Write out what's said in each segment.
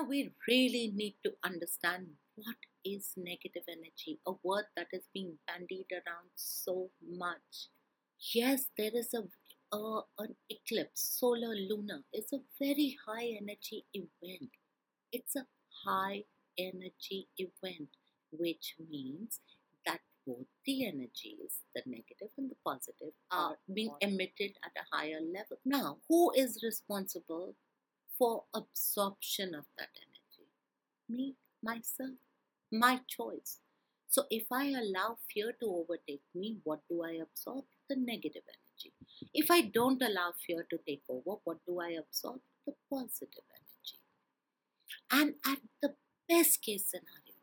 know, we really need to understand what is negative energy, a word that is being bandied around so much. Yes, there is a uh, an eclipse, solar lunar. It's a very high energy event. It's a high energy event, which means that both the energies, the negative and the positive, are being emitted at a higher level. Now, who is responsible for absorption of that energy? Me, myself, my choice. So, if I allow fear to overtake me, what do I absorb? The negative energy. If I don't allow fear to take over, what do I absorb? The positive energy. And at the best case scenario,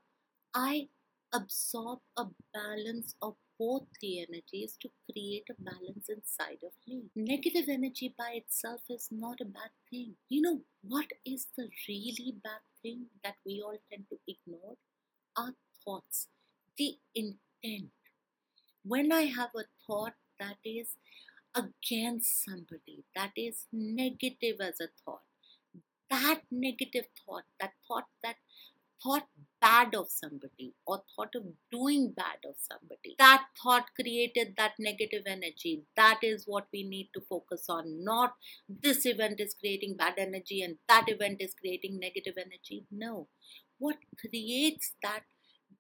I absorb a balance of both the energies to create a balance inside of me. Negative energy by itself is not a bad thing. You know what is the really bad thing that we all tend to ignore? Our thoughts, the intent. When I have a thought that is against somebody, that is negative as a thought, that negative thought, that thought that thought bad of somebody or thought of doing bad of somebody. That thought created that negative energy. That is what we need to focus on. Not this event is creating bad energy and that event is creating negative energy. No. What creates that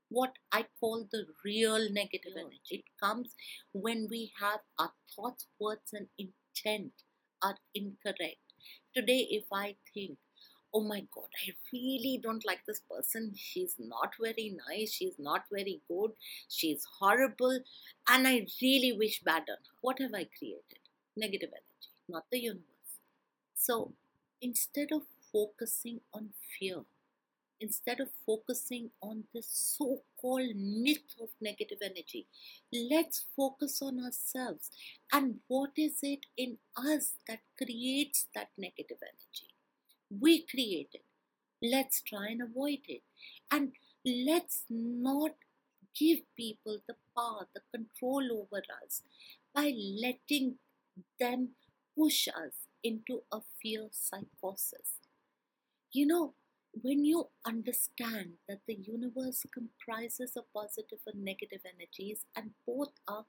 what I call the real negative energy. It comes when we have our thoughts, words, and intent are incorrect. Today, if I think oh my god i really don't like this person. She's not very nice. She's not very good. She's horrible. And i really wish bad on her. What have i created? Negative energy not the universe. So instead of focusing on fear instead of focusing on this so called myth of negative energy, let's focus on ourselves. And what is it in us that creates that negative energy. We created. Let's try and avoid it. And let's not give people the power, the control over us by letting them push us into a fear psychosis. You know, when you understand that the universe comprises of positive and negative energies and both are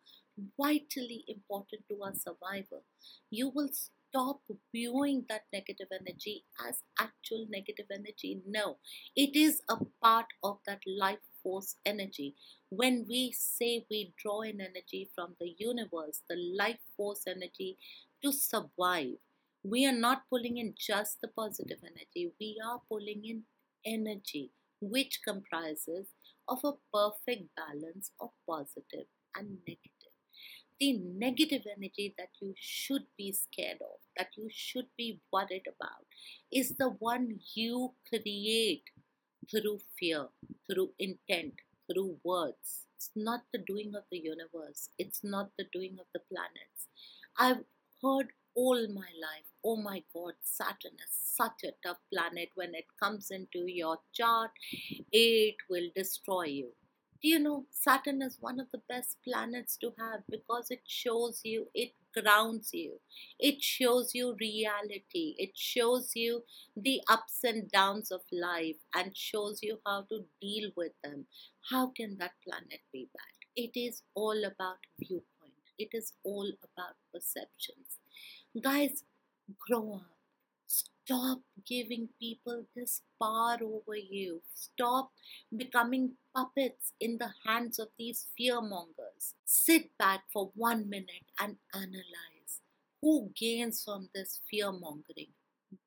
vitally important to our survival, you will stop viewing that negative energy as actual negative energy. No, it is a part of that life force energy. When we say we draw in energy from the universe, the life force energy to survive, we are not pulling in just the positive energy, we are pulling in energy which comprises of a perfect balance of positive and negative the negative energy that you should be scared of, that you should be worried about, is the one you create through fear, through intent, through words. It's not the doing of the universe, it's not the doing of the planets. I've heard all my life, oh my god, Saturn is such a tough planet. When it comes into your chart, it will destroy you do you know Saturn is one of the best planets to have because it shows you, it grounds you, it shows you reality, it shows you the ups and downs of life and shows you how to deal with them. How can that planet be bad? It is all about viewpoint, it is all about perceptions. Guys, grow up Stop giving people this power over you. Stop becoming puppets in the hands of these fear mongers. Sit back for one minute and analyze. Who gains from this fear mongering?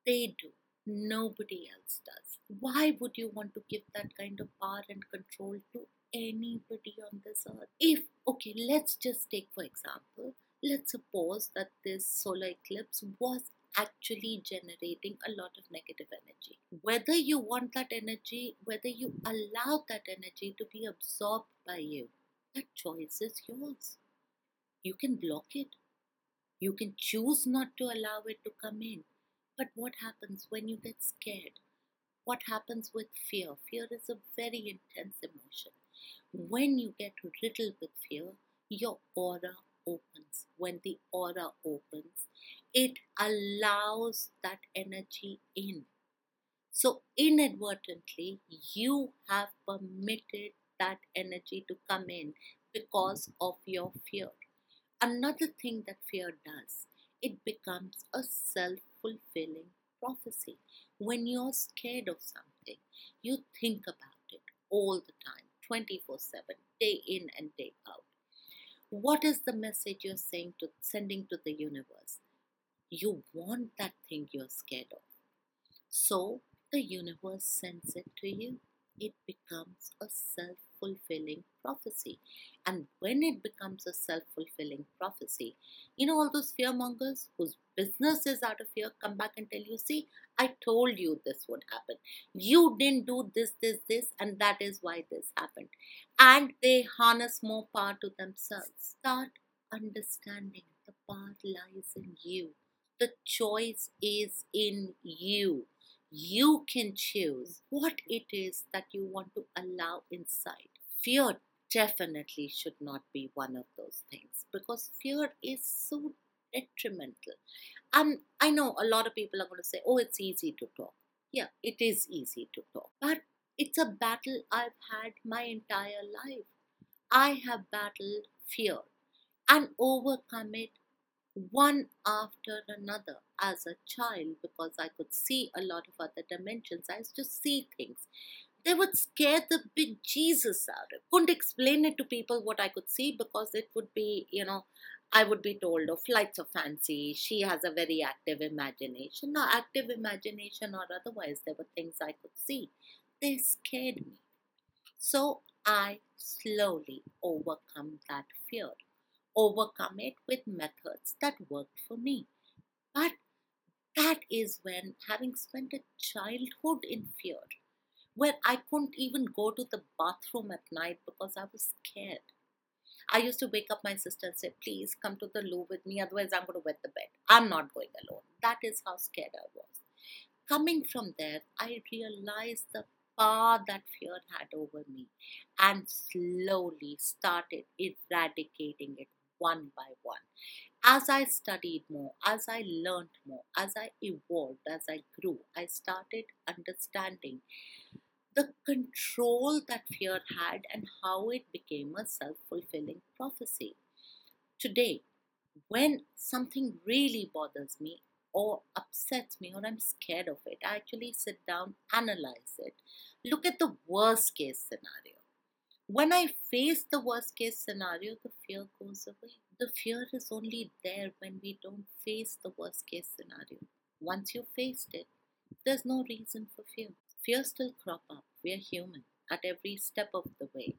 They do. Nobody else does. Why would you want to give that kind of power and control to anybody on this earth? If, okay, let's just take for example, let's suppose that this solar eclipse was actually generating a lot of negative energy. Whether you want that energy, whether you allow that energy to be absorbed by you, that choice is yours. You can block it. You can choose not to allow it to come in. But what happens when you get scared? What happens with fear? Fear is a very intense emotion. When you get riddled with fear, your aura opens. When the aura opens, it allows that energy in. So, inadvertently, you have permitted that energy to come in because of your fear. Another thing that fear does, it becomes a self fulfilling prophecy. When you're scared of something, you think about it all the time, 24 7, day in and day out. What is the message you're saying to sending to the universe? You want that thing you're scared of. So the universe sends it to you. It becomes a self fulfilling prophecy. And when it becomes a self fulfilling prophecy, you know, all those fear mongers whose business is out of fear come back and tell you, see, I told you this would happen. You didn't do this, this, this, and that is why this happened. And they harness more power to themselves. Start understanding the power lies in you. The choice is in you you can choose what it is that you want to allow inside. Fear definitely should not be one of those things because fear is so detrimental. And I know a lot of people are going to say, oh, it's easy to talk. Yeah, it is easy to talk. But it's a battle I've had my entire life. I have battled fear and overcome it one after another as a child because I could see a lot of other dimensions. I used to see things. They would scare the big Jesus out of. Couldn't explain it to people what I could see because it would be, you know, I would be told, oh, flights of fancy. She has a very active imagination. No, active imagination or otherwise, there were things I could see. They scared me. So I slowly overcome that fear overcome it with methods that worked for me. But that is when, having spent a childhood in fear, where I couldn't even go to the bathroom at night because I was scared. I used to wake up my sister and say, Please come to the loo with me, otherwise, I'm going to wet the bed. I'm not going alone. That is how scared I was. Coming from there, I realized the power that fear had over me and slowly started eradicating it one by one. As I studied more, as I learned more, as I evolved, as I grew, I started understanding the control that fear had and how it became a self fulfilling prophecy. Today, when something really bothers me or upsets me or I'm scared of it, I actually sit down, analyze it, look at the worst case scenario when I face the worst case scenario, the fear goes away. The fear is only there when we don't face the worst case scenario. Once you've faced it, there's no reason for fear. Fear still crop up. We're human at every step of the way.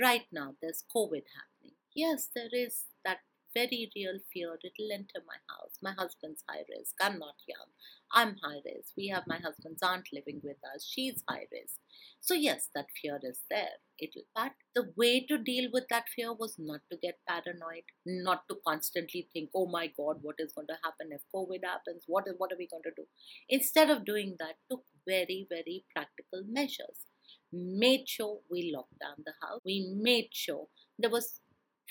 Right now, there's COVID happening. Yes, there is that very real fear it'll enter my house. My husband's high risk. I'm not young. I'm high risk. We have my husband's aunt living with us. She's high risk. So, yes, that fear is there. It'll, but the way to deal with that fear was not to get paranoid, not to constantly think, oh my God, what is going to happen if COVID happens? What, is, what are we going to do? Instead of doing that, took very, very practical measures. Made sure we locked down the house. We made sure there was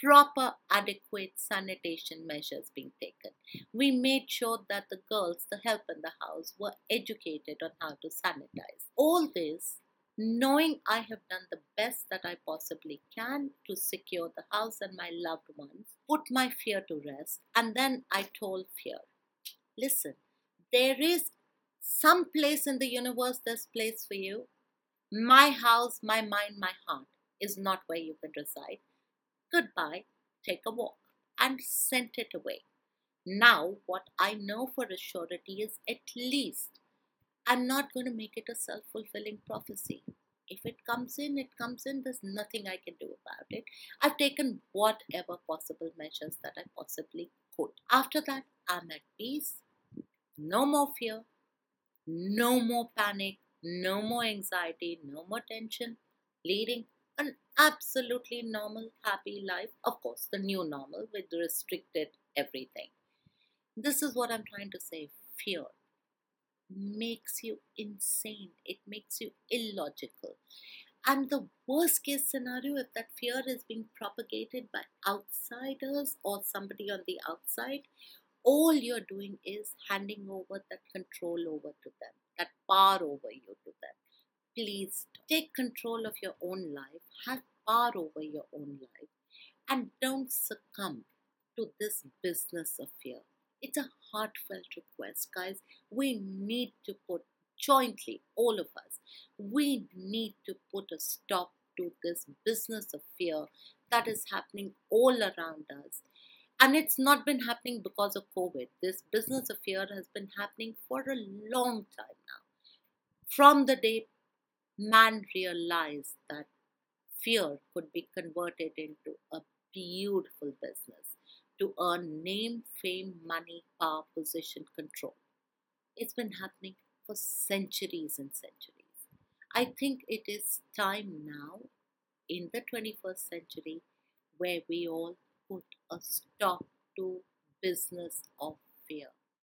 proper adequate sanitation measures being taken. We made sure that the girls, the help in the house, were educated on how to sanitize. All this knowing I have done the best that I possibly can to secure the house and my loved ones, put my fear to rest, and then I told fear, listen, there is some place in the universe, there's place for you. My house, my mind, my heart is not where you can reside. Goodbye, take a walk, and sent it away. Now, what I know for a surety is at least I'm not going to make it a self fulfilling prophecy. If it comes in, it comes in. There's nothing I can do about it. I've taken whatever possible measures that I possibly could. After that, I'm at peace. No more fear, no more panic, no more anxiety, no more tension, leading absolutely normal, happy life. Of course, the new normal with restricted everything. This is what I'm trying to say fear makes you insane, it makes you illogical. And the worst case scenario, if that fear is being propagated by outsiders or somebody on the outside, all you're doing is handing over that control over to them. that power over you to them. Please take control of your own life, have power over your own life, and don't succumb to this business of fear. It's a heartfelt request, guys. We need to put jointly, all of us, we need to put a stop to this business of fear that is happening all around us. And it's not been happening because of COVID. This business of fear has been happening for a long time now. From the day man realized that fear could be converted into a beautiful business to earn name, fame, money, power, position, control. It's been happening for centuries and centuries. I think it is time now in the 21st century where we all put a stop to business of fear.